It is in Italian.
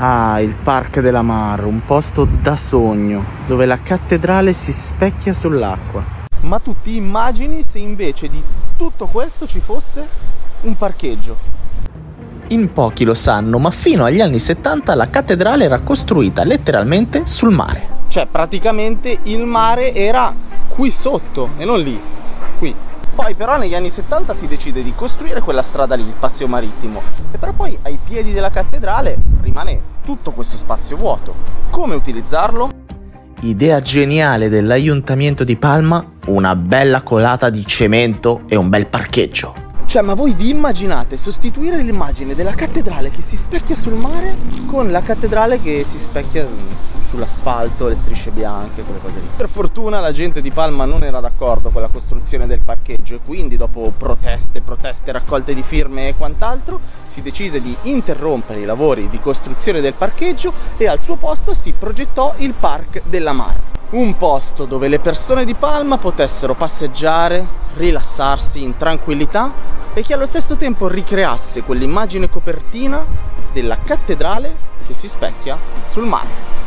Ah, il Parc della Mar, un posto da sogno, dove la cattedrale si specchia sull'acqua. Ma tu ti immagini se invece di tutto questo ci fosse un parcheggio? In pochi lo sanno, ma fino agli anni 70 la cattedrale era costruita letteralmente sul mare. Cioè, praticamente il mare era qui sotto e non lì, qui. Poi però negli anni 70 si decide di costruire quella strada lì, il passeo marittimo. E però poi ai piedi della cattedrale rimane tutto questo spazio vuoto. Come utilizzarlo? Idea geniale dell'Aiuntamiento di Palma, una bella colata di cemento e un bel parcheggio. Cioè, ma voi vi immaginate sostituire l'immagine della cattedrale che si specchia sul mare con la cattedrale che si specchia sull'asfalto, le strisce bianche, quelle cose lì. Per fortuna la gente di Palma non era d'accordo con la costruzione del parcheggio e quindi dopo proteste, proteste, raccolte di firme e quant'altro, si decise di interrompere i lavori di costruzione del parcheggio e al suo posto si progettò il Park della Mar. Un posto dove le persone di Palma potessero passeggiare, rilassarsi in tranquillità e che allo stesso tempo ricreasse quell'immagine copertina della cattedrale che si specchia sul mare.